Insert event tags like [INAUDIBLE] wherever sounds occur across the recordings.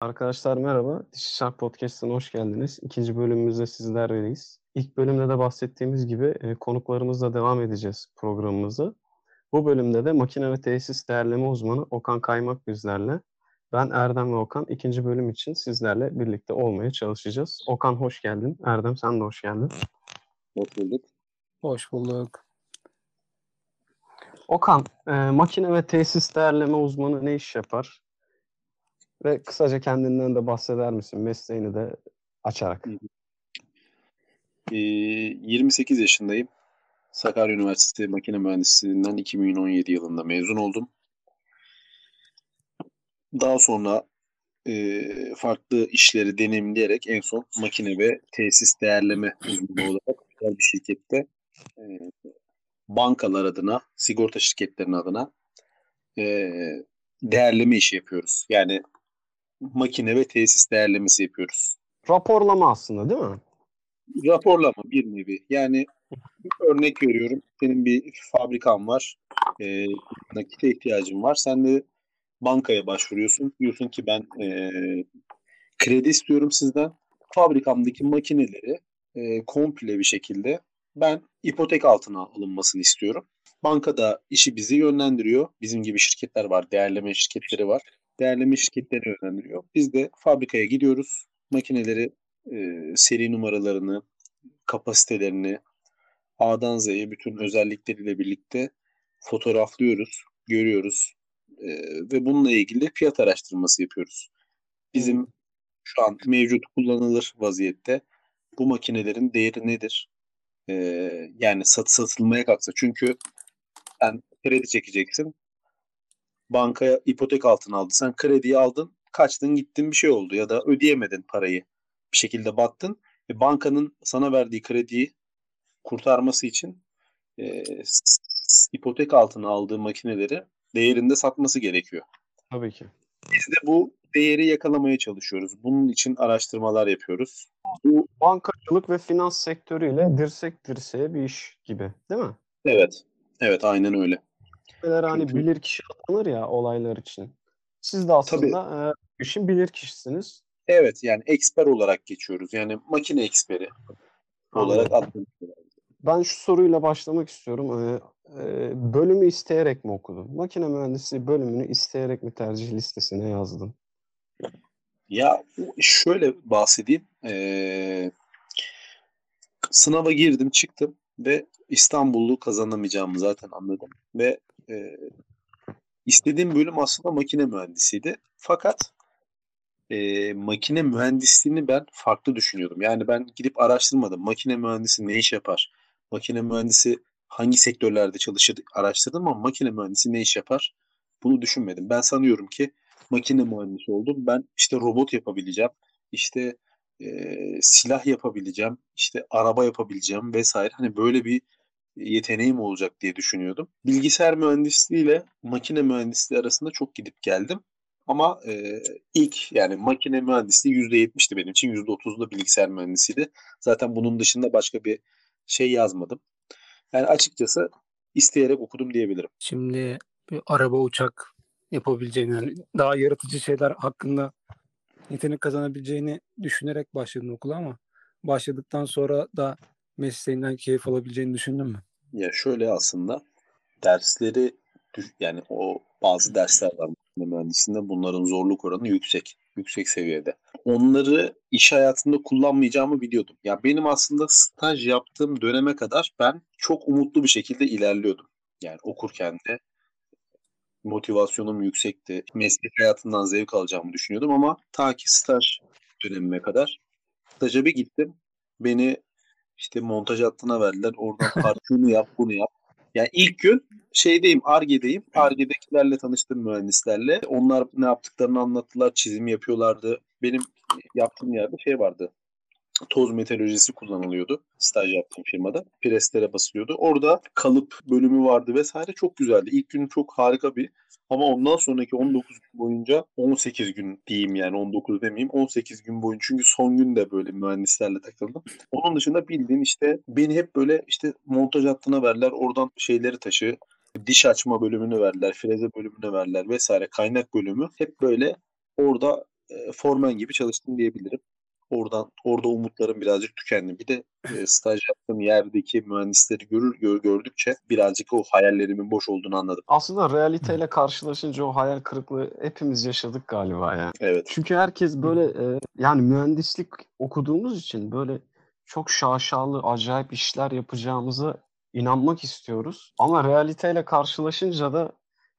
Arkadaşlar merhaba. Dişi Şark Podcast'ına hoş geldiniz. İkinci bölümümüzde sizlerleyiz. İlk bölümde de bahsettiğimiz gibi e, konuklarımızla devam edeceğiz programımızı. Bu bölümde de makine ve tesis değerleme uzmanı Okan Kaymak bizlerle. Ben Erdem ve Okan ikinci bölüm için sizlerle birlikte olmaya çalışacağız. Okan hoş geldin. Erdem sen de hoş geldin. Hoş bulduk. Hoş bulduk. Okan, e, makine ve tesis değerleme uzmanı ne iş yapar? Ve kısaca kendinden de bahseder misin? Mesleğini de açarak. Ee, 28 yaşındayım. Sakarya Üniversitesi Makine Mühendisliğinden 2017 yılında mezun oldum. Daha sonra e, farklı işleri deneyimleyerek en son makine ve tesis değerleme uzmanı olarak bir şirkette e, bankalar adına, sigorta şirketlerinin adına e, değerleme işi yapıyoruz. Yani makine ve tesis değerlemesi yapıyoruz. Raporlama aslında değil mi? Raporlama bir nevi. Yani örnek veriyorum. Senin bir fabrikan var. E, nakite ihtiyacın var. Sen de bankaya başvuruyorsun. Diyorsun ki ben e, kredi istiyorum sizden. Fabrikamdaki makineleri e, komple bir şekilde ben ipotek altına alınmasını istiyorum. Banka da işi bizi yönlendiriyor. Bizim gibi şirketler var, değerleme şirketleri var. Değerleme şirketleri yönlendiriyor. Biz de fabrikaya gidiyoruz. Makineleri, e, seri numaralarını, kapasitelerini, A'dan Z'ye bütün özellikleriyle birlikte fotoğraflıyoruz, görüyoruz e, ve bununla ilgili fiyat araştırması yapıyoruz. Bizim şu an mevcut kullanılır vaziyette bu makinelerin değeri nedir? E, yani satı satılmaya kalksa çünkü sen kredi çekeceksin. Bankaya ipotek altına aldı. Sen krediyi aldın, kaçtın gittin bir şey oldu ya da ödeyemedin parayı. Bir şekilde battın. Ve bankanın sana verdiği krediyi kurtarması için e, ipotek altına aldığı makineleri değerinde satması gerekiyor. Tabii ki. Biz de bu değeri yakalamaya çalışıyoruz. Bunun için araştırmalar yapıyoruz. Bu bankacılık ve finans sektörüyle dirsek dirseğe bir iş gibi değil mi? Evet. Evet aynen öyle. Böyle hani Çünkü- bilir kişi atanır ya olaylar için. Siz de aslında e, işin bilir kişisiniz. Evet yani eksper olarak geçiyoruz. Yani makine eksperi olarak adlandırıyoruz. Ben şu soruyla başlamak istiyorum. Ee, e, bölümü isteyerek mi okudun? Makine mühendisliği bölümünü isteyerek mi tercih listesine yazdın? Ya şöyle bahsedeyim. Ee, sınava girdim çıktım ve İstanbul'u kazanamayacağımı zaten anladım. Ve e, istediğim bölüm aslında makine mühendisiydi. Fakat e, makine mühendisliğini ben farklı düşünüyordum. Yani ben gidip araştırmadım. Makine mühendisi ne iş yapar? Makine mühendisi hangi sektörlerde çalışır araştırdım ama makine mühendisi ne iş yapar? Bunu düşünmedim. Ben sanıyorum ki makine mühendisi oldum. Ben işte robot yapabileceğim. İşte e, silah yapabileceğim. işte araba yapabileceğim vesaire. Hani böyle bir yeteneğim olacak diye düşünüyordum. Bilgisayar mühendisliği ile makine mühendisliği arasında çok gidip geldim. Ama e, ilk yani makine mühendisliği %70'ti benim için. %30'u da bilgisayar mühendisiydi. Zaten bunun dışında başka bir şey yazmadım. Yani açıkçası isteyerek okudum diyebilirim. Şimdi bir araba uçak yapabileceğini yani daha yaratıcı şeyler hakkında yetenek kazanabileceğini düşünerek başladın okula ama başladıktan sonra da mesleğinden keyif alabileceğini düşündün mü? Ya şöyle aslında dersleri yani o bazı dersler var makine mühendisliğinde bunların zorluk oranı yüksek. Yüksek seviyede. Onları iş hayatında kullanmayacağımı biliyordum. Ya benim aslında staj yaptığım döneme kadar ben çok umutlu bir şekilde ilerliyordum. Yani okurken de motivasyonum yüksekti. Meslek hayatından zevk alacağımı düşünüyordum ama ta ki staj dönemime kadar staja bir gittim. Beni işte montaj hattına verdiler. Oradan [LAUGHS] part şunu yap, bunu yap. Yani ilk gün şeydeyim, Arge'deyim. Arge'dekilerle tanıştım mühendislerle. Onlar ne yaptıklarını anlattılar, çizim yapıyorlardı. Benim yaptığım yerde şey vardı. Toz meteorolojisi kullanılıyordu staj yaptığım firmada. Preslere basılıyordu. Orada kalıp bölümü vardı vesaire. Çok güzeldi. İlk gün çok harika bir ama ondan sonraki 19 gün boyunca 18 gün diyeyim yani 19 demeyeyim 18 gün boyunca çünkü son gün de böyle mühendislerle takıldım. Onun dışında bildiğin işte beni hep böyle işte montaj hattına verdiler oradan şeyleri taşı diş açma bölümünü verdiler, freze bölümünü verdiler vesaire kaynak bölümü hep böyle orada e, formen gibi çalıştım diyebilirim. Oradan orada umutlarım birazcık tükendi. Bir de e, [LAUGHS] staj yaptığım yerdeki mühendisleri görür gör, gördükçe birazcık o hayallerimin boş olduğunu anladım. Aslında realiteyle karşılaşınca o hayal kırıklığı hepimiz yaşadık galiba ya. Evet. Çünkü herkes böyle e, yani mühendislik okuduğumuz için böyle çok şaşalı, acayip işler yapacağımıza inanmak istiyoruz. Ama realiteyle karşılaşınca da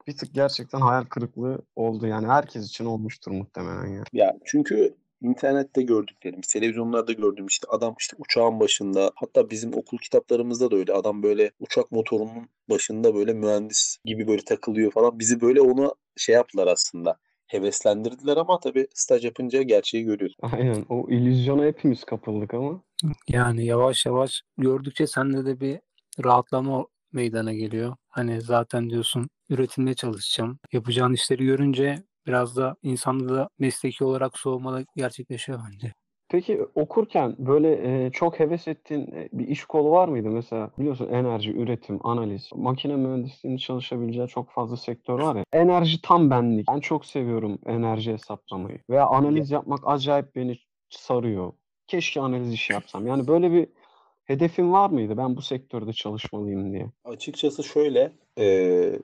bir tık gerçekten hayal kırıklığı oldu. Yani herkes için olmuştur muhtemelen ya. Ya çünkü internette gördüklerim, televizyonlarda gördüğüm işte adam işte uçağın başında hatta bizim okul kitaplarımızda da öyle adam böyle uçak motorunun başında böyle mühendis gibi böyle takılıyor falan. Bizi böyle ona şey yaptılar aslında heveslendirdiler ama tabii staj yapınca gerçeği görüyorsun. Aynen o illüzyona hepimiz kapıldık ama. Yani yavaş yavaş gördükçe sende de bir rahatlama meydana geliyor. Hani zaten diyorsun üretimde çalışacağım. Yapacağın işleri görünce biraz da insanda da mesleki olarak soğuma da gerçekleşiyor bence. Peki okurken böyle e, çok heves ettiğin e, bir iş kolu var mıydı? Mesela biliyorsun enerji, üretim, analiz, makine mühendisliğinin çalışabileceği çok fazla sektör var ya. Enerji tam benlik. Ben çok seviyorum enerji hesaplamayı. Veya analiz yapmak acayip beni sarıyor. Keşke analiz işi yapsam. Yani böyle bir hedefin var mıydı? Ben bu sektörde çalışmalıyım diye. Açıkçası şöyle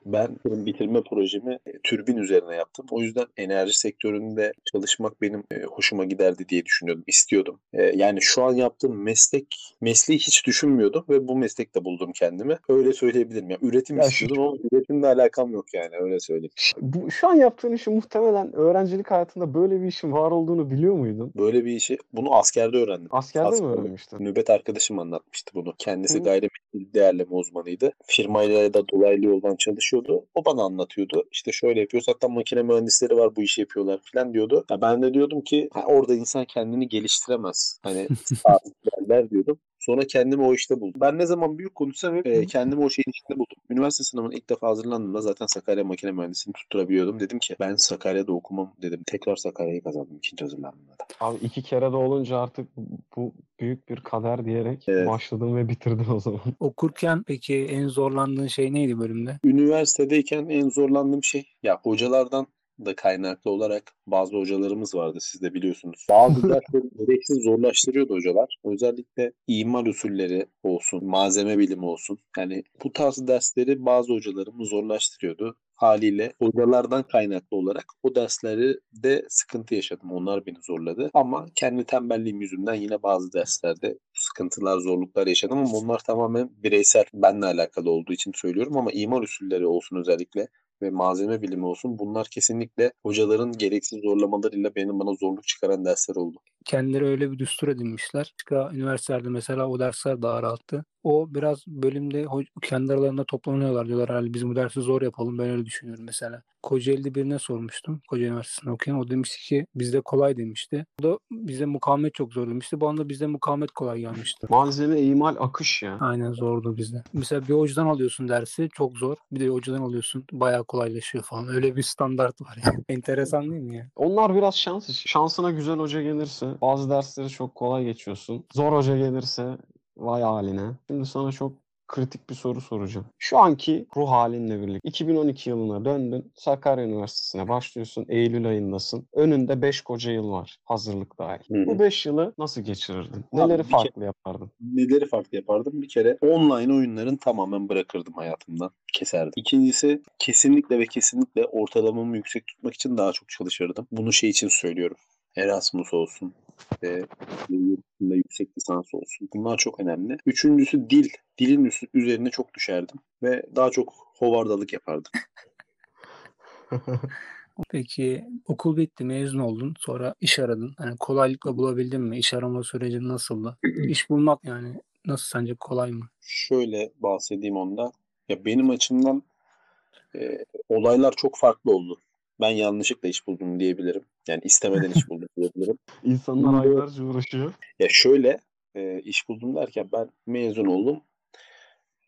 ben benim bitirme projemi e, türbin üzerine yaptım. O yüzden enerji sektöründe çalışmak benim e, hoşuma giderdi diye düşünüyordum, istiyordum. E, yani şu an yaptığım meslek, mesleği hiç düşünmüyordum ve bu meslekte buldum kendimi. Öyle söyleyebilirim. Yani üretim Ya istiyordum ama üretimle alakam yok yani öyle söyleyeyim. Bu, şu an yaptığın işi muhtemelen öğrencilik hayatında böyle bir işin var olduğunu biliyor muydun? Böyle bir işi bunu askerde öğrendim. Askerde mi Askerde. öğrenmiştin? Nöbet arkadaşım anlatmıştı bunu. Kendisi Hı. gayrimenkul değerleme uzmanıydı. Firmayla da dolaylı yoldan çalışıyordu. O bana anlatıyordu. İşte şöyle yapıyoruz. Hatta makine mühendisleri var bu işi yapıyorlar falan diyordu. Ya ben de diyordum ki orada insan kendini geliştiremez. Hani [LAUGHS] sabit diyordum. Sonra kendimi o işte buldum. Ben ne zaman büyük konuşsam hep e, kendimi o şeyin içinde buldum. Üniversite sınavına ilk defa hazırlandığımda zaten Sakarya makine mühendisliğini tutturabiliyordum. Dedim ki ben Sakarya'da okumam dedim. Tekrar Sakarya'yı kazandım ikinci hazırlandığımda da. Abi iki kere de olunca artık bu büyük bir kader diyerek Evet. başladın ve bitirdin o zaman. [LAUGHS] Okurken peki en zorlandığın şey neydi bölümde? Üniversitedeyken en zorlandığım şey ya hocalardan da kaynaklı olarak bazı hocalarımız vardı siz de biliyorsunuz. [LAUGHS] Bazı dersleri gereksiz zorlaştırıyordu hocalar. Özellikle imar usulleri olsun, malzeme bilimi olsun. Yani bu tarz dersleri bazı hocalarımız zorlaştırıyordu. Haliyle hocalardan kaynaklı olarak o dersleri de sıkıntı yaşadım. Onlar beni zorladı. Ama kendi tembelliğim yüzünden yine bazı derslerde sıkıntılar, zorluklar yaşadım ama bunlar tamamen bireysel, benimle alakalı olduğu için söylüyorum ama imar usulleri olsun özellikle ve malzeme bilimi olsun bunlar kesinlikle hocaların gereksiz zorlamalarıyla benim bana zorluk çıkaran dersler oldu. Kendileri öyle bir düstur edinmişler. Başka üniversitelerde mesela o dersler daha rahattı. O biraz bölümde kendi aralarında toplanıyorlar diyorlar herhalde biz bu dersi zor yapalım. Ben öyle düşünüyorum mesela. Kocaeli'de birine sormuştum. Kocaeli Üniversitesi'nde okuyan. O demişti ki bizde kolay demişti. O da bizde mukavemet çok zor demişti. Bana da bizde mukavemet kolay gelmişti. Malzeme, imal, akış ya. Aynen zordu bizde. Mesela bir hocadan alıyorsun dersi çok zor. Bir de hocadan alıyorsun bayağı kolaylaşıyor falan. Öyle bir standart var yani. [LAUGHS] Enteresan değil mi ya? Onlar biraz şans işi. Şansına güzel hoca gelirse bazı dersleri çok kolay geçiyorsun. Zor hoca gelirse vay haline. Şimdi sana çok kritik bir soru soracağım. Şu anki ruh halinle birlikte 2012 yılına döndün. Sakarya Üniversitesi'ne başlıyorsun. Eylül ayındasın. Önünde 5 koca yıl var. Hazırlık dahil. Hı hı. Bu 5 yılı nasıl geçirirdin? Abi Neleri bir kere- farklı yapardın? Neleri farklı yapardım? Bir kere online oyunların tamamen bırakırdım hayatımdan. Keserdim. İkincisi kesinlikle ve kesinlikle ortalamamı yüksek tutmak için daha çok çalışırdım. Bunu şey için söylüyorum. Erasmus olsun. E, yurtunda yüksek lisans olsun. Bunlar çok önemli. Üçüncüsü dil. Dilin üstü- üzerine çok düşerdim. Ve daha çok hovardalık yapardım. [LAUGHS] Peki okul bitti, mezun oldun. Sonra iş aradın. Hani kolaylıkla bulabildin mi? İş arama süreci nasıldı? [CLEARS THROAT] İş bulmak yani nasıl sence kolay mı? Şöyle bahsedeyim ondan. Ya benim açımdan e, olaylar çok farklı oldu. Ben yanlışlıkla iş buldum diyebilirim. Yani istemeden iş buldum [LAUGHS] diyebilirim. İnsanlar aylarca uğraşıyor. Ya şöyle e, iş buldum derken ben mezun oldum.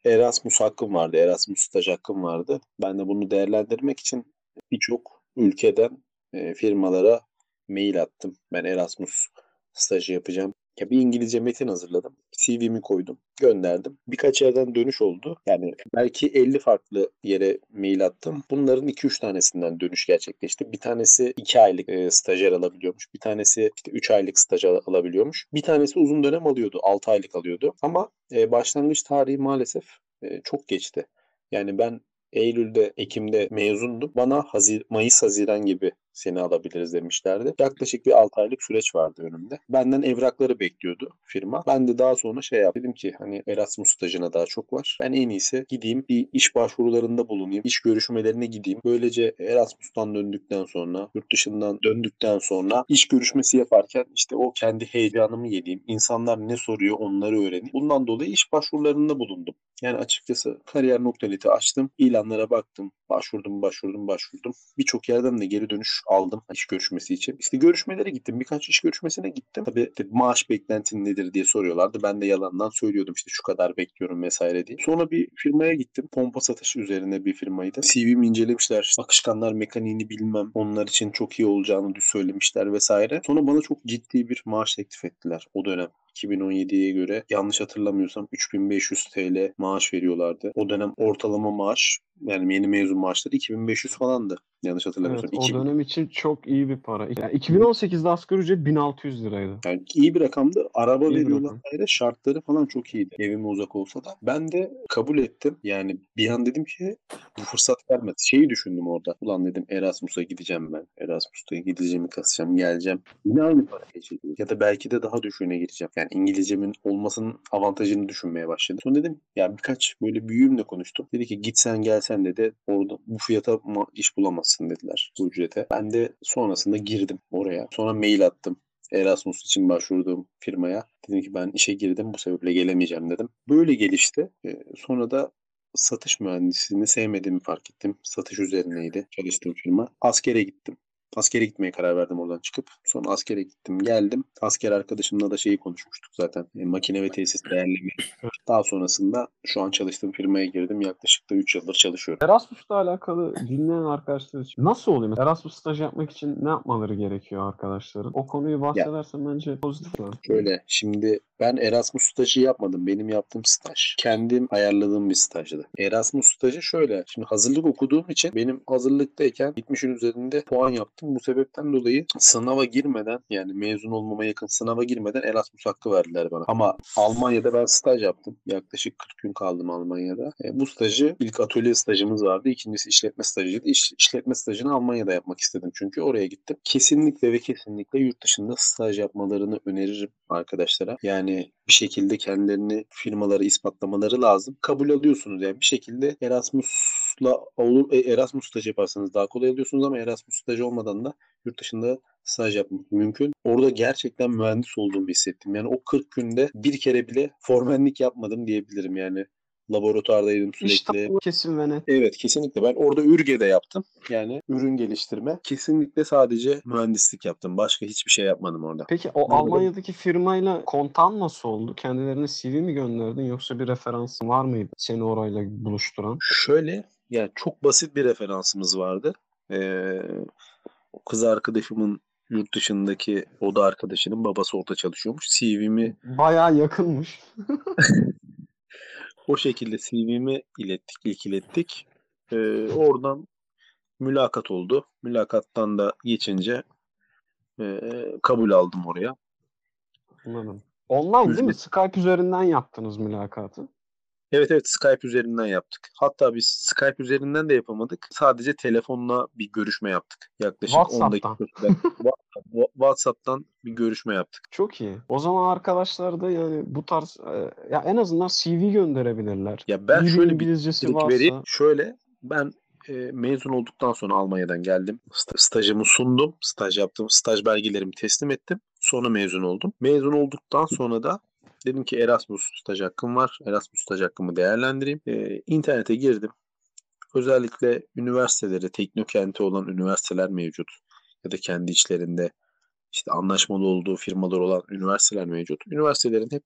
Erasmus hakkım vardı. Erasmus staj hakkım vardı. Ben de bunu değerlendirmek için birçok ülkeden e, firmalara mail attım. Ben Erasmus stajı yapacağım. Ya bir İngilizce metin hazırladım. CV'mi koydum. Gönderdim. Birkaç yerden dönüş oldu. Yani belki 50 farklı yere mail attım. Bunların 2-3 tanesinden dönüş gerçekleşti. Bir tanesi 2 aylık e, stajyer alabiliyormuş. Bir tanesi işte 3 aylık staj alabiliyormuş. Bir tanesi uzun dönem alıyordu. 6 aylık alıyordu. Ama e, başlangıç tarihi maalesef e, çok geçti. Yani ben Eylül'de, Ekim'de mezundum. Bana Hazir Mayıs, Haziran gibi seni alabiliriz demişlerdi. Yaklaşık bir 6 aylık süreç vardı önümde. Benden evrakları bekliyordu firma. Ben de daha sonra şey yaptım. Dedim ki hani Erasmus stajına daha çok var. Ben en iyisi gideyim bir iş başvurularında bulunayım. iş görüşmelerine gideyim. Böylece Erasmus'tan döndükten sonra, yurt dışından döndükten sonra iş görüşmesi yaparken işte o kendi heyecanımı yediğim, insanlar ne soruyor onları öğreneyim. Bundan dolayı iş başvurularında bulundum. Yani açıkçası kariyer noktaleti açtım. ilanlara baktım. Başvurdum, başvurdum, başvurdum. Birçok yerden de geri dönüş aldım iş görüşmesi için. İşte görüşmelere gittim. Birkaç iş görüşmesine gittim. Tabii işte maaş beklentin nedir diye soruyorlardı. Ben de yalandan söylüyordum işte şu kadar bekliyorum vesaire diye. Sonra bir firmaya gittim. Pompa satış üzerine bir firmaydı. CV'mi incelemişler. Akışkanlar mekaniğini bilmem. Onlar için çok iyi olacağını söylemişler vesaire. Sonra bana çok ciddi bir maaş teklif ettiler o dönem. 2017'ye göre yanlış hatırlamıyorsam 3500 TL maaş veriyorlardı. O dönem ortalama maaş yani yeni mezun maaşları 2500 falandı. Yanlış hatırlamıyorsam. Evet, o dönem için çok iyi bir para. Yani 2018'de asgari ücret 1600 liraydı. Yani iyi bir rakamdı. Araba iyi veriyorlar. Ayrı şartları falan çok iyiydi. Evime uzak olsa da. Ben de kabul ettim. Yani bir an dedim ki bu fırsat vermedi. Şeyi düşündüm orada. Ulan dedim Erasmus'a gideceğim ben. Erasmus'ta gideceğimi kasacağım, geleceğim. Yine aynı para geçeceğim. Ya da belki de daha düşüğüne gireceğim. Yani İngilizcemin olmasının avantajını düşünmeye başladım. Sonra dedim ya birkaç böyle büyüğümle konuştum. Dedi ki git sen gelsen dedi orada bu fiyata iş bulamazsın dediler bu ücrete. Ben de sonrasında girdim oraya. Sonra mail attım. Erasmus için başvurduğum firmaya. Dedim ki ben işe girdim bu sebeple gelemeyeceğim dedim. Böyle gelişti. Sonra da satış mühendisliğini sevmediğimi fark ettim. Satış üzerineydi çalıştığım firma. Askere gittim. Askere gitmeye karar verdim oradan çıkıp. Sonra askere gittim geldim. Asker arkadaşımla da şeyi konuşmuştuk zaten. E, makine ve tesis değerleme. Daha sonrasında şu an çalıştığım firmaya girdim. Yaklaşık da 3 yıldır çalışıyorum. Erasmus'la alakalı dinleyen arkadaşlar için nasıl oluyor? Erasmus staj yapmak için ne yapmaları gerekiyor arkadaşların? O konuyu bahsedersen ya, bence pozitif. Şöyle şimdi ben Erasmus stajı yapmadım. Benim yaptığım staj kendim ayarladığım bir stajdı. Erasmus stajı şöyle. Şimdi hazırlık okuduğum için benim hazırlıktayken 70'in üzerinde puan yaptım. Bu sebepten dolayı sınava girmeden yani mezun olmama yakın sınava girmeden Erasmus hakkı verdiler bana. Ama Almanya'da ben staj yaptım. Yaklaşık 40 gün kaldım Almanya'da. E, bu stajı ilk atölye stajımız vardı. İkincisi işletme stajıydı. İş, işletme stajını Almanya'da yapmak istedim. Çünkü oraya gittim. Kesinlikle ve kesinlikle yurt dışında staj yapmalarını öneririm arkadaşlara. Yani bir şekilde kendilerini firmalara ispatlamaları lazım. Kabul alıyorsunuz yani bir şekilde Erasmus'la olur e, Erasmus stajı yaparsanız daha kolay alıyorsunuz ama Erasmus stajı olmadan da yurt dışında staj yapmak mümkün. Orada gerçekten mühendis olduğumu hissettim. Yani o 40 günde bir kere bile formenlik yapmadım diyebilirim yani laboratuvardaydım sürekli. İşte kesin ve net. Evet kesinlikle. Ben orada Ürge'de yaptım. Yani ürün geliştirme. Kesinlikle sadece mühendislik yaptım. Başka hiçbir şey yapmadım orada. Peki o Almanya'daki firmayla kontan nasıl oldu? Kendilerine CV mi gönderdin yoksa bir referansın var mıydı seni orayla buluşturan? Şöyle yani çok basit bir referansımız vardı. Ee, kız arkadaşımın yurt dışındaki oda arkadaşının babası orada çalışıyormuş. CV'mi bayağı yakınmış. [LAUGHS] O şekilde CV'mi ilettik, ilk ilettik. Ee, oradan mülakat oldu. Mülakattan da geçince e, kabul aldım oraya. Anladım. Online değil mi? Skype üzerinden yaptınız mülakatı. Evet evet Skype üzerinden yaptık. Hatta biz Skype üzerinden de yapamadık. Sadece telefonla bir görüşme yaptık. Yaklaşık WhatsApp'tan. 10 dakika. [LAUGHS] WhatsApp'tan bir görüşme yaptık. Çok iyi. O zaman arkadaşlar da yani bu tarz e, ya en azından CV gönderebilirler. Ya ben iyi şöyle bir İngilizcesi varsa... vereyim. Şöyle ben e, mezun olduktan sonra Almanya'dan geldim. Stajımı sundum. Staj yaptım. Staj belgelerimi teslim ettim. Sonra mezun oldum. Mezun olduktan sonra da Dedim ki Erasmus staj hakkım var. Erasmus staj hakkımı değerlendireyim. Ee, internete girdim. Özellikle üniversiteleri, teknokenti olan üniversiteler mevcut. Ya da kendi içlerinde işte anlaşmalı olduğu firmalar olan üniversiteler mevcut. Üniversitelerin hep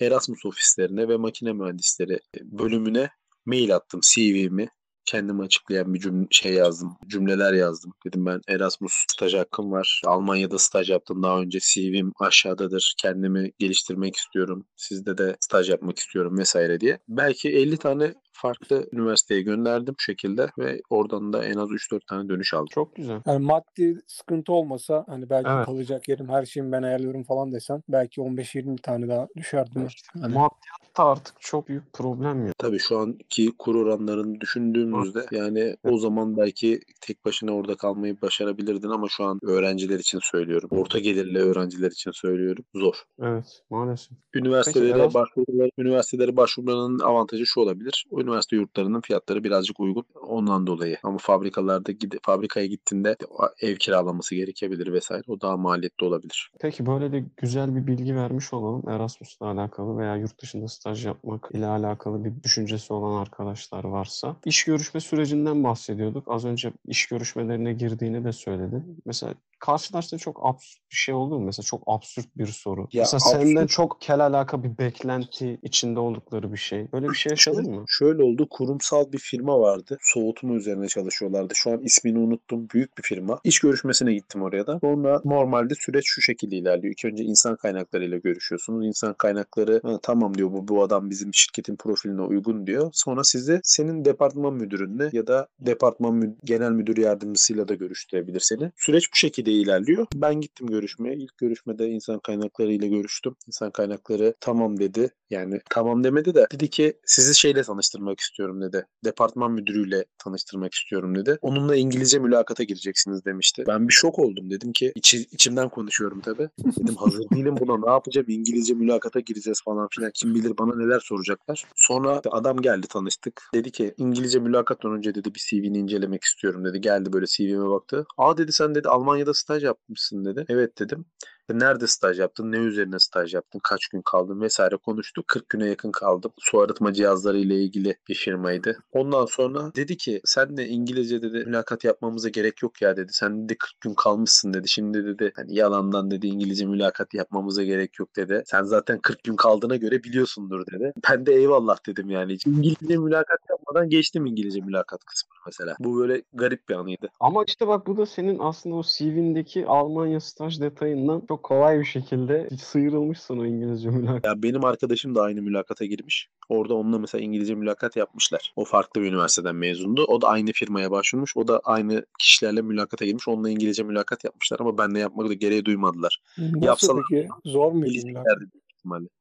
Erasmus ofislerine ve makine mühendisleri bölümüne mail attım CV'mi. Kendimi açıklayan bir cümle şey yazdım. Cümleler yazdım. Dedim ben Erasmus staj hakkım var. Almanya'da staj yaptım daha önce. CV'm aşağıdadır. Kendimi geliştirmek istiyorum. Sizde de staj yapmak istiyorum vesaire diye. Belki 50 tane farklı üniversiteye gönderdim bu şekilde ve oradan da en az 3-4 tane dönüş aldım. Çok güzel. Yani maddi sıkıntı olmasa hani belki Evet. kalacak yerim her şeyimi ben ayarlıyorum falan desen belki 15-20 tane daha düşerdi. mi? Hani Maddiyat da artık çok büyük problem ya. Tabii şu anki kur oranlarını düşündüğümüzde yani o zaman belki tek başına orada kalmayı başarabilirdin ama şu an öğrenciler için söylüyorum. Orta gelirli öğrenciler için söylüyorum. Zor. Evet maalesef. Üniversitelere Peki, başvurular, üniversitelere başvurmanın avantajı şu olabilir. O üniversite yurtlarının fiyatları birazcık uygun ondan dolayı. Ama fabrikalarda gide, fabrikaya gittiğinde ev kiralaması gerekebilir vesaire. O daha maliyetli olabilir. Peki böyle de güzel bir bilgi vermiş olalım. Erasmus'la alakalı veya yurt dışında staj yapmak ile alakalı bir düşüncesi olan arkadaşlar varsa. İş görüşme sürecinden bahsediyorduk. Az önce iş görüşmelerine girdiğini de söyledin. Mesela karşılaştığın çok absürt bir şey oldu mu? Mesela çok absürt bir soru. Ya Mesela absürt- senden çok kel alaka bir beklenti içinde oldukları bir şey. Böyle bir şey yaşadın mı? Şöyle oldu. Kurumsal bir firma vardı. Soğutma üzerine çalışıyorlardı. Şu an ismini unuttum. Büyük bir firma. İş görüşmesine gittim oraya da. Sonra normalde süreç şu şekilde ilerliyor. İlk önce insan kaynaklarıyla görüşüyorsunuz. İnsan kaynakları "Ha, tamam diyor bu, bu adam bizim şirketin profiline uygun diyor. Sonra sizi senin departman müdürünle ya da departman mü- genel müdür yardımcısıyla da görüştürebilir seni. Süreç bu şekilde ilerliyor. Ben gittim görüşmeye. İlk görüşmede insan kaynakları ile görüştüm. İnsan kaynakları tamam dedi. Yani tamam demedi de dedi ki sizi şeyle tanıştırmak istiyorum dedi. Departman müdürüyle tanıştırmak istiyorum dedi. Onunla İngilizce mülakata gireceksiniz demişti. Ben bir şok oldum. Dedim ki içi, içimden konuşuyorum tabii. Dedim hazır değilim buna ne yapacağım? İngilizce mülakata gireceğiz falan filan. Kim bilir bana neler soracaklar. Sonra adam geldi tanıştık. Dedi ki İngilizce mülakattan önce dedi bir CV'ni incelemek istiyorum dedi. Geldi böyle CV'me baktı. Aa dedi sen dedi Almanya'da staj yapmışsın dedi. Evet dedim. Nerede staj yaptın? Ne üzerine staj yaptın? Kaç gün kaldın? Vesaire konuştuk. 40 güne yakın kaldım. Su arıtma cihazları ile ilgili bir firmaydı. Ondan sonra dedi ki sen de İngilizce dedi mülakat yapmamıza gerek yok ya dedi. Sen dedi 40 gün kalmışsın dedi. Şimdi dedi hani yalandan dedi İngilizce mülakat yapmamıza gerek yok dedi. Sen zaten 40 gün kaldığına göre biliyorsundur dedi. Ben de eyvallah dedim yani. İngilizce mülakat yapmadan geçtim İngilizce mülakat kısmını mesela. Bu böyle garip bir anıydı. Ama işte bak bu da senin aslında o CV'ndeki Almanya staj detayından çok kolay bir şekilde sıyrılmışsın o İngilizce mülakat. Ya benim arkadaşım da aynı mülakata girmiş. Orada onunla mesela İngilizce mülakat yapmışlar. O farklı bir üniversiteden mezundu. O da aynı firmaya başvurmuş. O da aynı kişilerle mülakata girmiş. Onunla İngilizce mülakat yapmışlar ama benle yapmak da gereği duymadılar. Nasıl Yapsalar- peki? Zor muydu mülakat?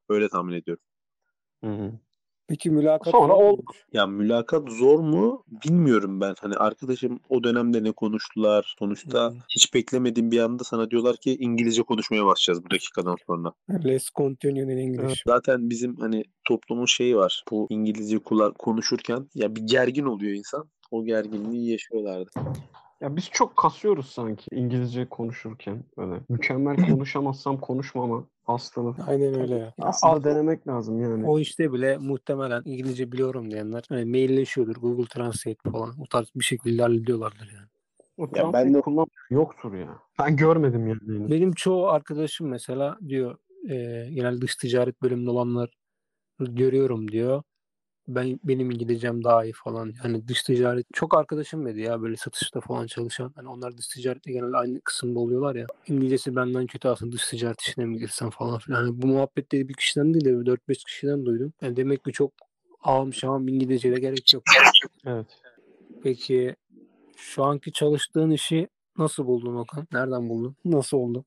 Öyle tahmin ediyorum. Hı hı. Peki mülakat Sonra oldu. Ya mülakat zor mu bilmiyorum ben. Hani arkadaşım o dönemde ne konuştular. Sonuçta Hmm. hiç beklemediğim bir anda sana diyorlar ki İngilizce konuşmaya başlayacağız bu dakikadan sonra. Let's continue in English. Zaten bizim hani toplumun şeyi var. Bu İngilizce konuşurken ya bir gergin oluyor insan. O gerginliği yaşıyorlardı. Ya biz çok kasıyoruz sanki İngilizce konuşurken böyle. Mükemmel [LAUGHS] konuşamazsam konuşmama hastalığı. Aynen öyle ya. Aslında denemek lazım yani. O işte bile muhtemelen İngilizce biliyorum diyenler hani mailleşiyordur. Google Translate falan. O tarz bir şekilde hallediyorlardır yani. O Ya ben de- kullan yoktur ya. Ben görmedim yani. Benim çoğu arkadaşım mesela diyor e, genel dış ticaret bölümünde olanlar görüyorum diyor. Ben benim İngilizcem daha iyi falan. Hani dış ticaret çok arkadaşım dedi ya böyle satışta falan çalışan. Hani onlar dış ticarette genelde aynı kısımda oluyorlar ya. İngilizcesi benden kötü aslında dış ticaret işine mi girsem falan filan. Hani bu muhabbetleri bir kişiden değil de 4-5 kişiden duydum. Yani demek ki çok ağam şahım İngilizceye gerek yok. Evet. Peki şu anki çalıştığın işi nasıl buldun Okan? Nereden buldun? Nasıl oldu?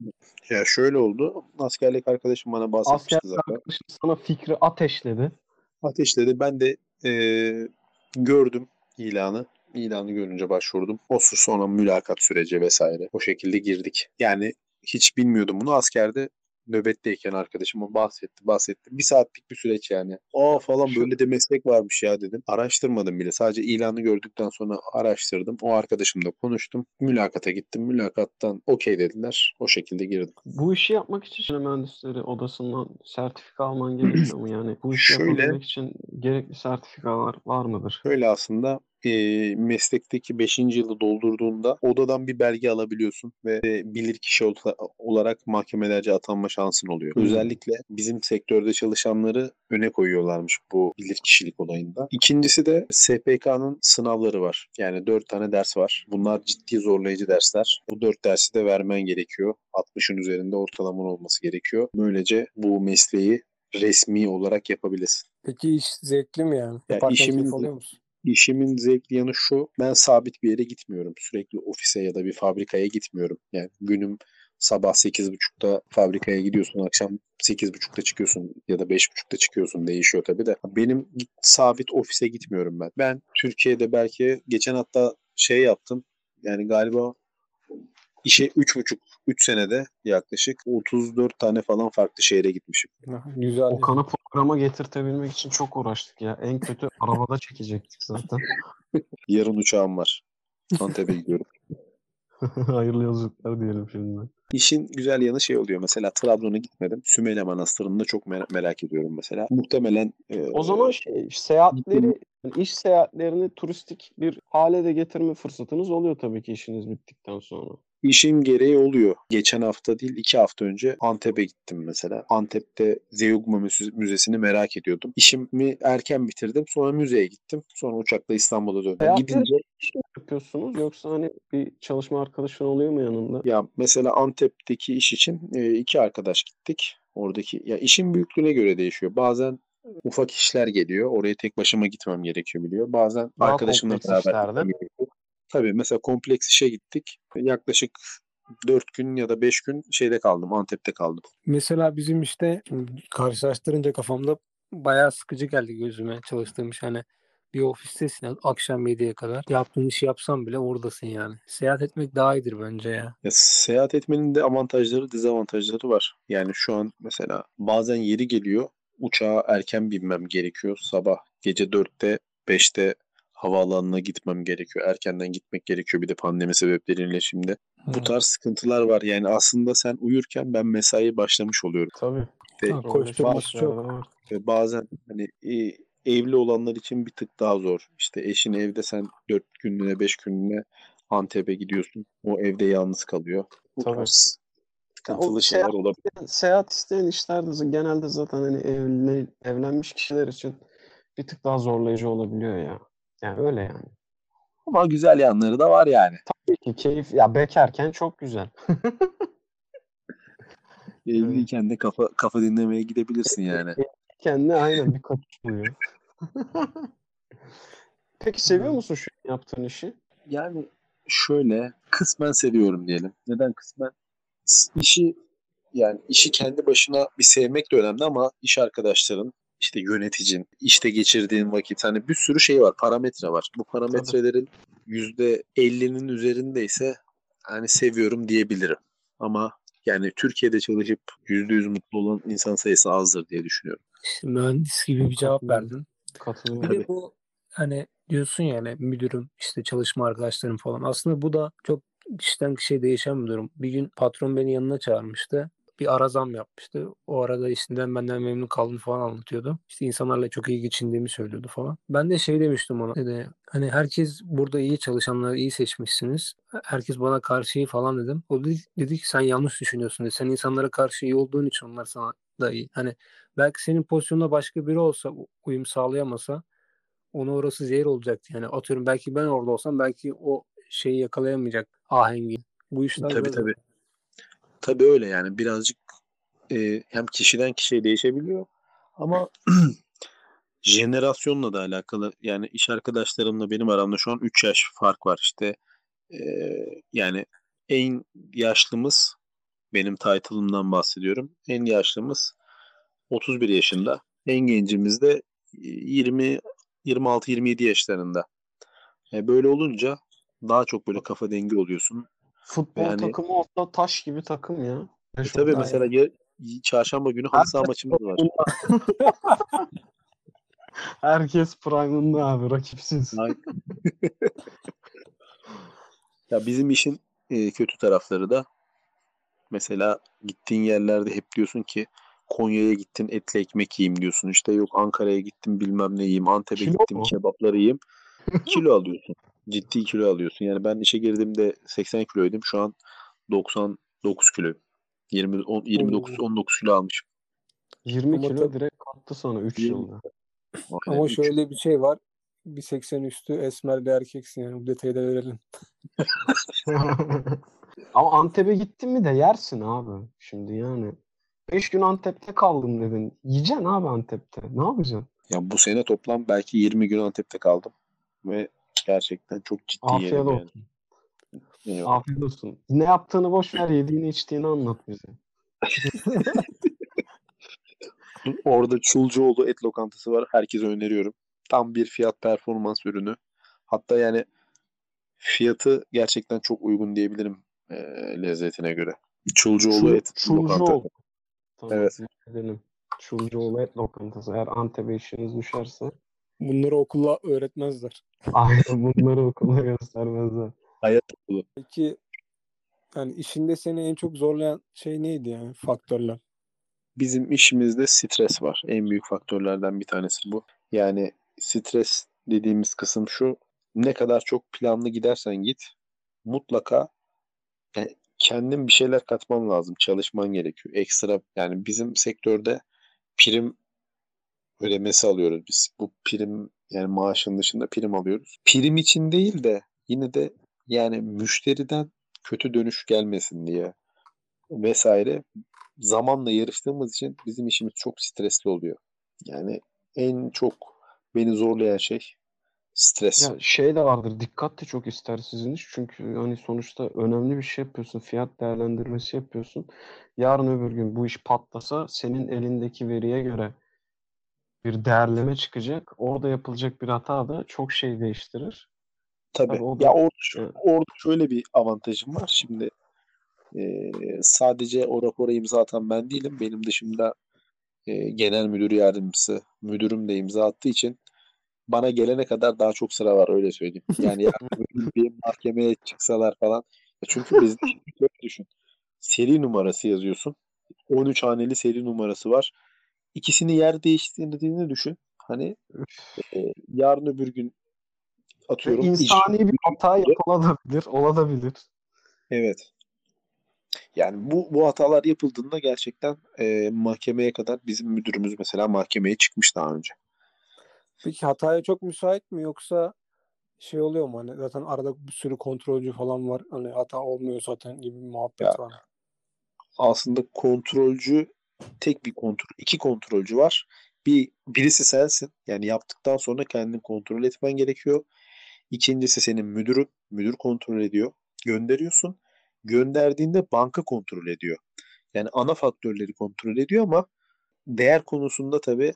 Ya şöyle oldu. Askerlik arkadaşım bana bahsetmişti Asker zaten. arkadaşım sana fikri ateşledi. Ateşledi. Ben de eee, gördüm ilanı. İlanı görünce başvurdum. O sonra mülakat süreci vesaire. O şekilde girdik. Yani hiç bilmiyordum bunu. Askerde nöbetteyken arkadaşıma bahsetti bahsetti. Bir saatlik bir süreç yani. Aa falan böyle de meslek varmış ya dedim. Araştırmadım bile. Sadece ilanı gördükten sonra araştırdım. O arkadaşımla konuştum. Mülakata gittim. Mülakattan okey dediler. O şekilde girdim. Bu işi yapmak için mühendisleri odasından sertifika alman gerekiyor mu? [CLEARS THROAT] Yani bu işi Şöyle- yapabilmek için gerekli sertifikalar var mıdır? Şöyle aslında e, meslekteki 5. yılı doldurduğunda odadan bir belge alabiliyorsun ve e, bilir kişi olarak mahkemelerce atanma şansın oluyor. Hmm. Özellikle bizim sektörde çalışanları öne koyuyorlarmış bu bilir kişilik olayında. İkincisi de SPK'nın sınavları var. Yani 4 tane ders var. Bunlar ciddi zorlayıcı dersler. Bu 4 dersi de vermen gerekiyor. 60'ın üzerinde ortalaman olması gerekiyor. Böylece bu mesleği resmi olarak yapabilirsin. Peki iş zevkli mi yani? yani işimin, oluyor musun? İşimin zevkli yanı şu. Ben sabit bir yere gitmiyorum. Sürekli ofise ya da bir fabrikaya gitmiyorum. Yani günüm sabah 8.30'da fabrikaya gidiyorsun, akşam 8.30'da çıkıyorsun ya da 5.30'da çıkıyorsun. Değişiyor tabii de. Benim sabit ofise gitmiyorum ben. Ben Türkiye'de belki geçen hatta şey yaptım. Yani galiba işe 3,5 3 senede yaklaşık 34 tane falan farklı şehre gitmişim. Güzel. Okan'ı programa getirtebilmek için çok uğraştık ya. En kötü [LAUGHS] arabada çekecektik zaten. Yarın uçağım var. Antep'e [LAUGHS] gidiyorum. [LAUGHS] Hayırlı yolculuklar diyelim şimdi. İşin güzel yanı şey oluyor. Mesela Trabzon'a gitmedim. Sümele Manastırı'nı da çok mer- merak ediyorum mesela. Muhtemelen e, o zaman şey, seyahatleri iş seyahatlerini turistik bir hale de getirme fırsatınız oluyor tabii ki işiniz bittikten sonra. İşim gereği oluyor. Geçen hafta değil iki hafta önce Antep'e gittim mesela. Antep'te Zeugma Müzesi'ni merak ediyordum. İşimi erken bitirdim. Sonra müzeye gittim. Sonra uçakla İstanbul'a döndüm. Seyahatte Gidince şey yapıyorsunuz yoksa hani bir çalışma arkadaşın oluyor mu yanında? Ya mesela Antep'teki iş için e, iki arkadaş gittik. Oradaki ya işin büyüklüğüne göre değişiyor. Bazen ufak işler geliyor. Oraya tek başıma gitmem gerekiyor biliyor. Bazen Daha arkadaşımla beraber Tabii mesela kompleks işe gittik. Yaklaşık 4 gün ya da 5 gün şeyde kaldım. Antep'te kaldım. Mesela bizim işte karşılaştırınca kafamda bayağı sıkıcı geldi gözüme çalıştığım iş. Hani bir ofistesin akşam 7'ye kadar. Yaptığın işi yapsan bile oradasın yani. Seyahat etmek daha iyidir bence ya. ya. Seyahat etmenin de avantajları dezavantajları var. Yani şu an mesela bazen yeri geliyor uçağa erken binmem gerekiyor. Sabah gece 4'te 5'te havaalanına gitmem gerekiyor. Erkenden gitmek gerekiyor bir de pandemi sebepleriyle şimdi. Hmm. Bu tarz sıkıntılar var. Yani aslında sen uyurken ben mesai başlamış oluyorum. Tabii. Ve ha, bazen, çok. Ve bazen hani e, evli olanlar için bir tık daha zor. İşte eşin evde sen 4 günlüğüne 5 günlüğüne Antep'e gidiyorsun. O evde yalnız kalıyor. Bu Tabii. tarz sıkıntılı şeyler seyahat, olabilir. Seyahat isteyen işlerde genelde zaten hani evli, evlenmiş kişiler için bir tık daha zorlayıcı olabiliyor ya. Yani öyle yani. Ama güzel yanları da var yani. Tabii ki keyif. Ya bekarken çok güzel. [LAUGHS] Evliyken de kafa kafa dinlemeye gidebilirsin yani. [LAUGHS] Kendi aynen bir kaçış oluyor. [LAUGHS] Peki seviyor musun şu yaptığın işi? Yani şöyle kısmen seviyorum diyelim. Neden kısmen? İşi yani işi kendi başına bir sevmek de önemli ama iş arkadaşların işte yöneticin, işte geçirdiğin vakit hani bir sürü şey var, parametre var. Bu parametrelerin yüzde 50'nin üzerindeyse hani seviyorum diyebilirim. Ama yani Türkiye'de çalışıp yüzde yüz mutlu olan insan sayısı azdır diye düşünüyorum. İşte mühendis gibi bir cevap verdin. Katılıyorum. Bir de bu hani diyorsun ya hani müdürüm işte çalışma arkadaşlarım falan. Aslında bu da çok kişiden kişiye değişen bir durum. Bir gün patron beni yanına çağırmıştı bir ara zam yapmıştı. O arada işinden benden memnun kaldım falan anlatıyordu. İşte insanlarla çok iyi geçindiğimi söylüyordu falan. Ben de şey demiştim ona. Dedi, hani herkes burada iyi çalışanları iyi seçmişsiniz. Herkes bana karşı iyi falan dedim. O dedi, dedi ki sen yanlış düşünüyorsun. Dedi. Sen insanlara karşı iyi olduğun için onlar sana da iyi. Hani belki senin pozisyonunda başka biri olsa uyum sağlayamasa onu orası zehir olacaktı. Yani atıyorum belki ben orada olsam belki o şeyi yakalayamayacak ahengi. Bu işler tabii böyle. tabii. Tabii öyle yani birazcık e, hem kişiden kişiye değişebiliyor ama [CLEARS THROAT] jenerasyonla da alakalı. Yani iş arkadaşlarımla benim aramda şu an 3 yaş fark var işte. E, yani en yaşlımız benim title'ımdan bahsediyorum. En yaşlımız 31 yaşında. En gencimiz de 20 26 27 yaşlarında. E, böyle olunca daha çok böyle kafa dengi oluyorsun. Futbol yani, takımı olsa taş gibi takım ya. E tabii mesela ya, çarşamba günü halı saha maçımız var. [LAUGHS] Herkes prime'ında abi rakipsiz. ya bizim işin e, kötü tarafları da mesela gittiğin yerlerde hep diyorsun ki Konya'ya gittin etli ekmek yiyeyim diyorsun. İşte yok Ankara'ya gittim bilmem ne yiyeyim. Antep'e Kilo gittim mu? kebapları yiyeyim. [LAUGHS] kilo alıyorsun. Ciddi kilo alıyorsun. Yani ben işe girdiğimde 80 kiloydum. Şu an 99 kilo. 20 on, 29 19 kilo almışım. 20 Ama kilo tabii- direkt kalktı sonra 3 20 yılda. Ama Yani üç- şöyle bir şey var. Bir 80 üstü esmer bir erkeksin yani. Bu detayı da verelim. [LAUGHS] Ama Antep'e gittin mi de yersin abi. Şimdi yani. 5 gün Antep'te kaldım dedin. Yiyeceksin abi Antep'te. Ne yapacaksın? Ya bu sene toplam belki 20 gün Antep'te kaldım. Ve gerçekten çok ciddi Afiyet yani. olsun. Eyvallah. Afiyet olsun. Ne yaptığını boş ver. Yediğini içtiğini anlat bize. [LAUGHS] Orada Çulcuoğlu et lokantası var. Herkese öneriyorum. Tam bir fiyat performans ürünü. Hatta yani fiyatı gerçekten çok uygun diyebilirim e, lezzetine göre. Çulcuoğlu Çul- et. Çulcuoğlu. Tamam, Evet. Edelim. Çulcuoğlu et lokantası. Eğer Antep'e işiniz düşerse Bunları okula öğretmezler. aynen [LAUGHS] bunları okula göstermezler. Hayat okulu. Peki yani işinde seni en çok zorlayan şey neydi yani faktörler? Bizim işimizde stres var. En büyük faktörlerden bir tanesi bu. Yani stres dediğimiz kısım şu. Ne kadar çok planlı gidersen git mutlaka yani kendin bir şeyler katman lazım. Çalışman gerekiyor. Ekstra yani bizim sektörde prim ödemesi alıyoruz biz. Bu prim yani maaşın dışında prim alıyoruz. Prim için değil de yine de yani müşteriden kötü dönüş gelmesin diye vesaire zamanla yarıştığımız için bizim işimiz çok stresli oluyor. Yani en çok beni zorlayan şey stres. Ya şey de vardır. Dikkat de çok ister sizin iş. Çünkü hani sonuçta önemli bir şey yapıyorsun. Fiyat değerlendirmesi yapıyorsun. Yarın öbür gün bu iş patlasa senin elindeki veriye göre bir değerleme çıkacak. Orada yapılacak bir hata da çok şey değiştirir. Tabii. Tabii o da- ya orada, Evet. orada şöyle bir avantajım var. Şimdi e, sadece o rapora imza atan ben değilim. Benim dışımda e, genel müdür yardımcısı, müdürüm de imza attığı için bana gelene kadar daha çok sıra var öyle söyleyeyim. Yani yarın [LAUGHS] bir mahkemeye çıksalar falan. Ya Çünkü şimdi [LAUGHS] şöyle düşün. Seri numarası yazıyorsun. 13 haneli seri numarası var. İkisini yer değiştirdiğini düşün. Hani e, yarın öbür gün Ve atıyorum iş- insani bir hata yapılabilir, olabilir. Evet. Yani bu bu hatalar yapıldığında gerçekten e, mahkemeye kadar bizim müdürümüz mesela mahkemeye çıkmış daha önce. Peki hataya çok müsait mi yoksa şey oluyor mu hani zaten arada bir sürü kontrolcü falan var hani hata olmuyor zaten gibi bir muhabbet Ya. var. Aslında kontrolcü tek bir kontrol, iki kontrolcü var. Bir birisi sensin. Yani yaptıktan sonra kendini kontrol etmen gerekiyor. İkincisi senin müdürün. Müdür kontrol ediyor. Gönderiyorsun. Gönderdiğinde banka kontrol ediyor. Yani ana faktörleri kontrol ediyor ama değer konusunda tabii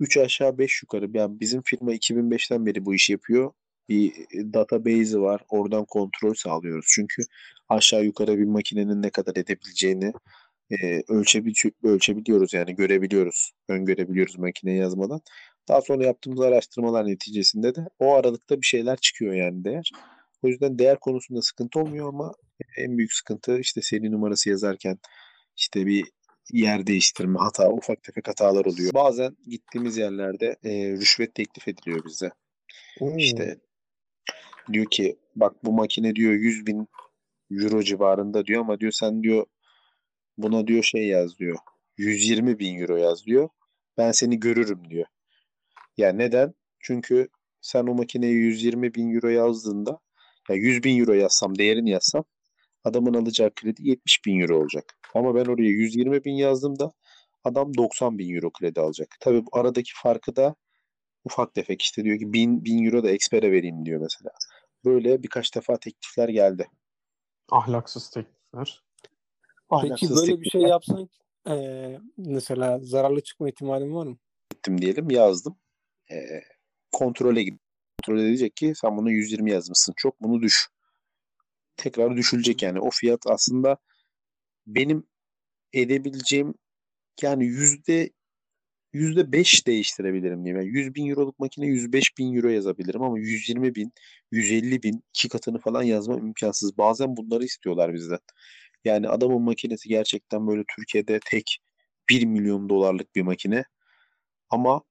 3 aşağı 5 yukarı. Yani bizim firma 2005'ten beri bu işi yapıyor. Bir database'i var. Oradan kontrol sağlıyoruz. Çünkü aşağı yukarı bir makinenin ne kadar edebileceğini e, ölçebil ölçebiliyoruz yani görebiliyoruz. Öngörebiliyoruz makineye yazmadan. Daha sonra yaptığımız araştırmalar neticesinde de o aralıkta bir şeyler çıkıyor yani değer. O yüzden değer konusunda sıkıntı olmuyor ama en büyük sıkıntı işte seri numarası yazarken işte bir yer değiştirme hata, ufak tefek hatalar oluyor. Bazen gittiğimiz yerlerde e, rüşvet teklif ediliyor bize. İşte diyor ki bak bu makine diyor 100 bin euro civarında diyor ama diyor sen diyor buna diyor şey yaz diyor. 120 bin euro yaz diyor. Ben seni görürüm diyor. Ya neden? Çünkü sen o makineye 120 bin euro yazdığında ya 100 bin euro yazsam değerini yazsam adamın alacağı kredi 70 bin euro olacak. Ama ben oraya 120 bin yazdığımda adam 90 bin euro kredi alacak. Tabii bu aradaki farkı da ufak tefek işte diyor ki 1000, 1000 euro da ekspere vereyim diyor mesela. Böyle birkaç defa teklifler geldi. Ahlaksız teklifler. Peki böyle bir şey yapsan eee, mesela zararlı çıkma ihtimalin var mı? ettim diyelim yazdım. Ee, kontrole gittim. Kontrol edecek ki sen bunu 120 yazmışsın. Çok bunu düş. Tekrar düşülecek yani. O fiyat aslında benim edebileceğim yani yüzde yüzde beş değiştirebilirim diyeyim. Yani 100 bin euroluk makine 105 bin euro yazabilirim ama 120 bin, 150 bin iki katını falan yazmam imkansız. Bazen bunları istiyorlar bizden. Yani adamın makinesi gerçekten böyle Türkiye'de tek 1 milyon dolarlık bir makine. Ama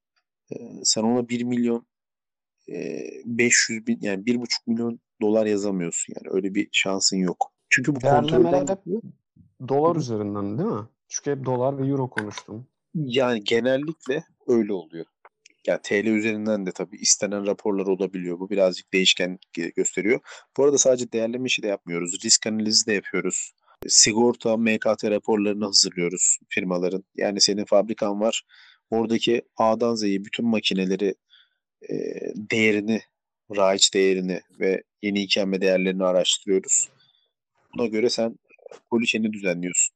e, sen ona 1 milyon e, 500 bin yani 1,5 milyon dolar yazamıyorsun yani öyle bir şansın yok. Çünkü bu kontrolden hep dolar üzerinden değil mi? Çünkü hep dolar ve euro konuştum. yani genellikle öyle oluyor. Yani TL üzerinden de tabii istenen raporlar olabiliyor. Bu birazcık değişken gösteriyor. Bu arada sadece değerleme işi de yapmıyoruz. Risk analizi de yapıyoruz. Sigorta, MKT raporlarını hazırlıyoruz firmaların. Yani senin fabrikan var. Oradaki A'dan Z'ye bütün makineleri e, değerini, raiç değerini ve yeni ikambe değerlerini araştırıyoruz. Buna göre sen poliçeni düzenliyorsun.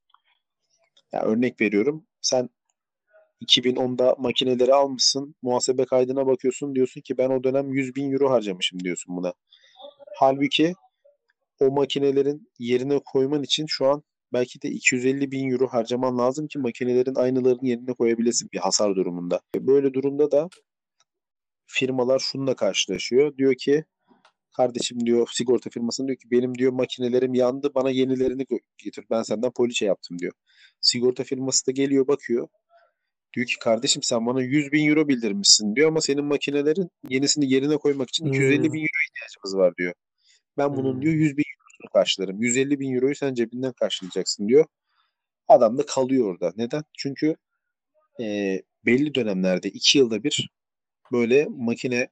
Yani örnek veriyorum. Sen 2010'da makineleri almışsın. Muhasebe kaydına bakıyorsun. Diyorsun ki ben o dönem 100 bin euro harcamışım diyorsun buna. Halbuki o makinelerin yerine koyman için şu an belki de 250 bin euro harcaman lazım ki makinelerin aynılarını yerine koyabilesin bir hasar durumunda. Böyle durumda da firmalar şununla karşılaşıyor. Diyor ki kardeşim diyor sigorta firmasının diyor ki benim diyor makinelerim yandı bana yenilerini getir ben senden poliçe yaptım diyor. Sigorta firması da geliyor bakıyor. Diyor ki kardeşim sen bana 100 bin euro bildirmişsin diyor ama senin makinelerin yenisini yerine koymak için 250 bin euro ihtiyacımız var diyor. Ben bunun Hmm. diyor 100 bin karşılarım. 150 bin euroyu sen cebinden karşılayacaksın diyor. Adam da kalıyor orada. Neden? Çünkü e, belli dönemlerde 2 yılda bir böyle makine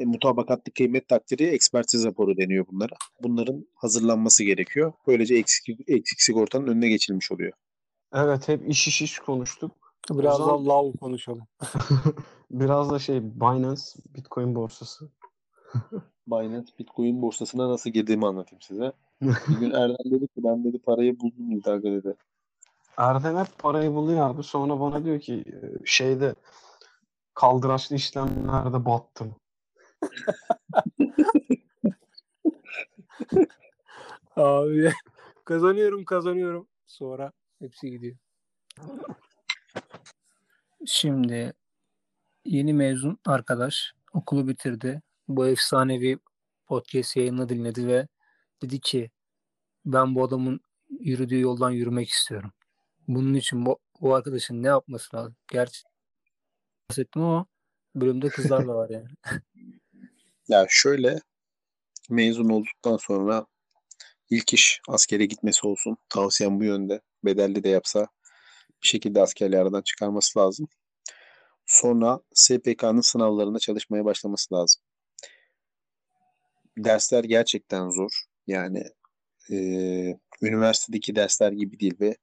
e, mutabakatlı kıymet takdiri ekspertiz raporu deniyor bunlara. Bunların hazırlanması gerekiyor. Böylece eksik, eksik sigortanın önüne geçilmiş oluyor. Evet hep iş iş iş konuştuk. Biraz zaman- daha lav konuşalım. [LAUGHS] Biraz da şey Binance Bitcoin borsası. [LAUGHS] Binance Bitcoin borsasına nasıl girdiğimi anlatayım size. [LAUGHS] Bir gün Erdem dedi ki ben dedi parayı buldum Mildaga dedi. Erdem hep parayı buluyor abi. Sonra bana diyor ki e, şeyde kaldıraçlı işlemlerde battım. [LAUGHS] Abi kazanıyorum kazanıyorum. Sonra hepsi gidiyor. Şimdi yeni mezun arkadaş okulu bitirdi. Bu efsanevi podcast yayını dinledi ve dedi ki ben bu adamın yürüdüğü yoldan yürümek istiyorum. Bunun için bu, bu arkadaşın ne yapması lazım? Gerçi bahsettim ama bölümde kızlar da var yani. [LAUGHS] Ya şöyle mezun olduktan sonra ilk iş askere gitmesi olsun. Tavsiyem bu yönde. Bedelli de yapsa bir şekilde askerliği aradan çıkarması lazım. Sonra SPK'nın sınavlarında çalışmaya başlaması lazım. Dersler gerçekten zor. Yani eee, üniversitedeki dersler gibi değil ve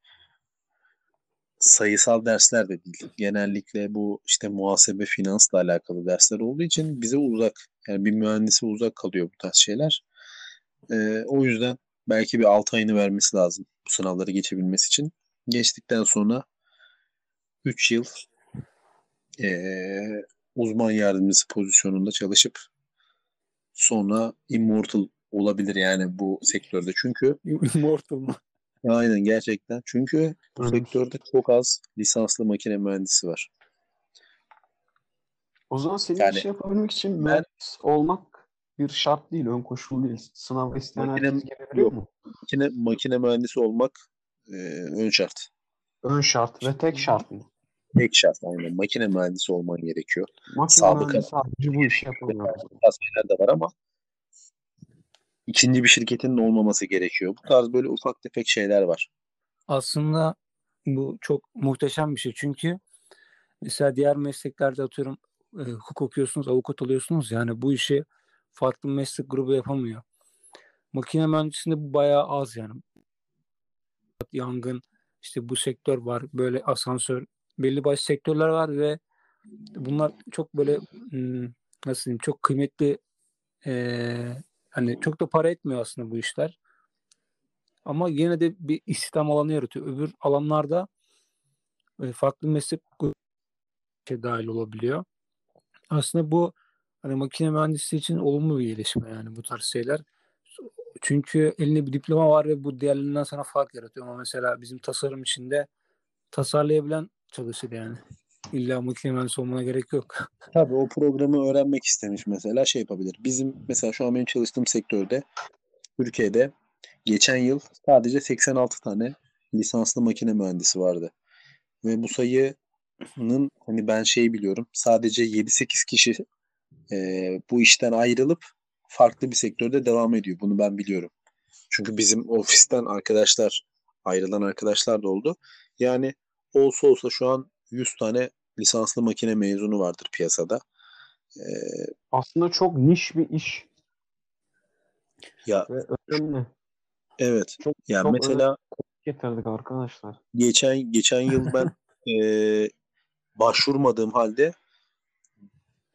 sayısal dersler de değil. Genellikle bu işte muhasebe, finansla alakalı dersler olduğu için bize uzak. Yani bir mühendise uzak kalıyor bu tarz şeyler. Ee, o yüzden belki bir 6 ayını vermesi lazım bu sınavları geçebilmesi için. Geçtikten sonra 3 yıl ee, uzman yardımcısı pozisyonunda çalışıp sonra immortal olabilir yani bu sektörde. Çünkü Immortal mı? aynen gerçekten. Çünkü bu sektörde çok az lisanslı makine mühendisi var. O zaman senin Yani işi yapabilmek için mühendis olmak bir şart değil, ön koşul değil. Sınava isteyen Makine- herkes girebiliyor yok. mu? Makine, makine mühendisi olmak ee, ön şart. Ön şart ve tek şart mı? Tek şart aynen. Makine mühendisi olman gerekiyor. Makine Sabıka- sadece bu işi yapamıyor. Tasvirler de var ama ikinci bir şirketin de olmaması gerekiyor. Bu tarz böyle ufak tefek şeyler var. Aslında bu çok muhteşem bir şey. Çünkü mesela diğer mesleklerde atıyorum e, hukuk okuyorsunuz, avukat oluyorsunuz. Yani bu işi farklı meslek grubu yapamıyor. Makine mühendisliğinde bu bayağı az yani. Yangın, işte bu sektör var, böyle asansör, belli başlı sektörler var ve bunlar çok böyle hmm, nasıl diyeyim çok kıymetli e, hani çok da para etmiyor aslında bu işler. Ama yine de bir istihdam alanı yaratıyor. Öbür alanlarda e, farklı meslek şey dahil olabiliyor. Aslında bu hani makine mühendisliği için olumlu bir gelişme yani bu tarz şeyler. Çünkü elinde bir diploma var ve bu diğerlerinden sana fark yaratıyor. Ama mesela bizim tasarım içinde tasarlayabilen çalışır yani. İlla makine olmana gerek yok. [LAUGHS] Tabii o programı öğrenmek istemiş mesela şey yapabilir. Bizim mesela şu an benim çalıştığım sektörde Türkiye'de geçen yıl sadece 86 tane lisanslı makine mühendisi vardı. Ve bu sayının hani ben şey biliyorum sadece 7-8 kişi e, bu işten ayrılıp farklı bir sektörde devam ediyor. Bunu ben biliyorum. Çünkü bizim [LAUGHS] ofisten arkadaşlar ayrılan arkadaşlar da oldu. Yani olsa olsa şu an 100 tane lisanslı makine mezunu vardır piyasada. Ee, Aslında çok niş bir iş ya ve önemli. evet. Çok, Ya çok mesela getirdik arkadaşlar. geçen geçen yıl ben [LAUGHS] e, başvurmadığım halde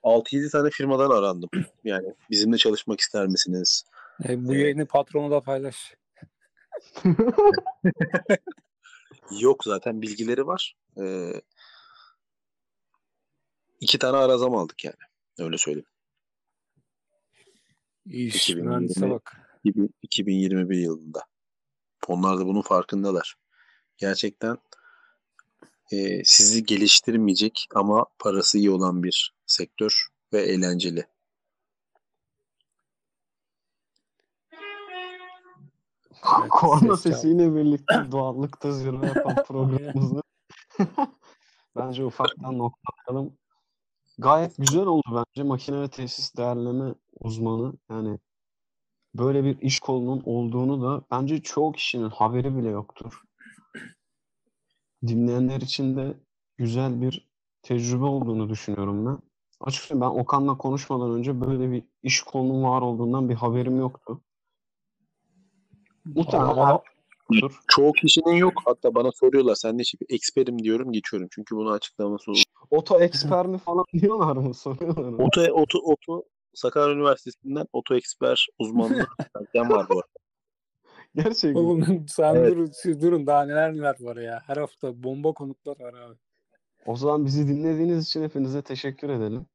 6-7 tane firmadan arandım. Yani bizimle çalışmak ister misiniz? E, bu Evet. yayını patronu da paylaş. [LAUGHS] Yok zaten bilgileri var. Ee, iki tane arazam aldık yani. Öyle söyleyeyim. İş 2020 mühendise bak. 2021 yılında. Onlar da bunun farkındalar. Gerçekten e, sizi geliştirmeyecek ama parası iyi olan bir sektör ve eğlenceli. Korna ses sesiyle birlikte doğallıkta zirve yapan [LAUGHS] programımızı [LAUGHS] bence ufaktan noktalayalım. Gayet güzel oldu bence. Makine ve tesis değerleme uzmanı yani böyle bir iş kolunun olduğunu da bence çoğu kişinin haberi bile yoktur. Dinleyenler için de güzel bir tecrübe olduğunu düşünüyorum ben. Açıkçası ben Okan'la konuşmadan önce böyle bir iş kolunun var olduğundan bir haberim yoktu. Ama yoktur. Çoğu kişinin yok. Hatta bana soruyorlar sen ne için eksperim diyorum geçiyorum. Çünkü bunu açıklaması olur. Oto eksper mi falan [LAUGHS] diyorlar mı? Soruyorlar mı? Oto, oto, oto Sakarya Üniversitesi'nden oto eksper uzmanlığı [LAUGHS] var bu arada. Gerçekten. oğlum sen Evet. durun, siz durun daha neler neler var ya. Her hafta bomba konuklar var abi. O zaman bizi dinlediğiniz için hepinize teşekkür edelim.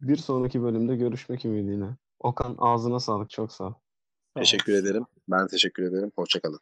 Bir sonraki bölümde görüşmek ümidiyle. Okan ağzına sağlık. Çok sağ ol. Teşekkür ederim. Ben teşekkür ederim. Hoşçakalın.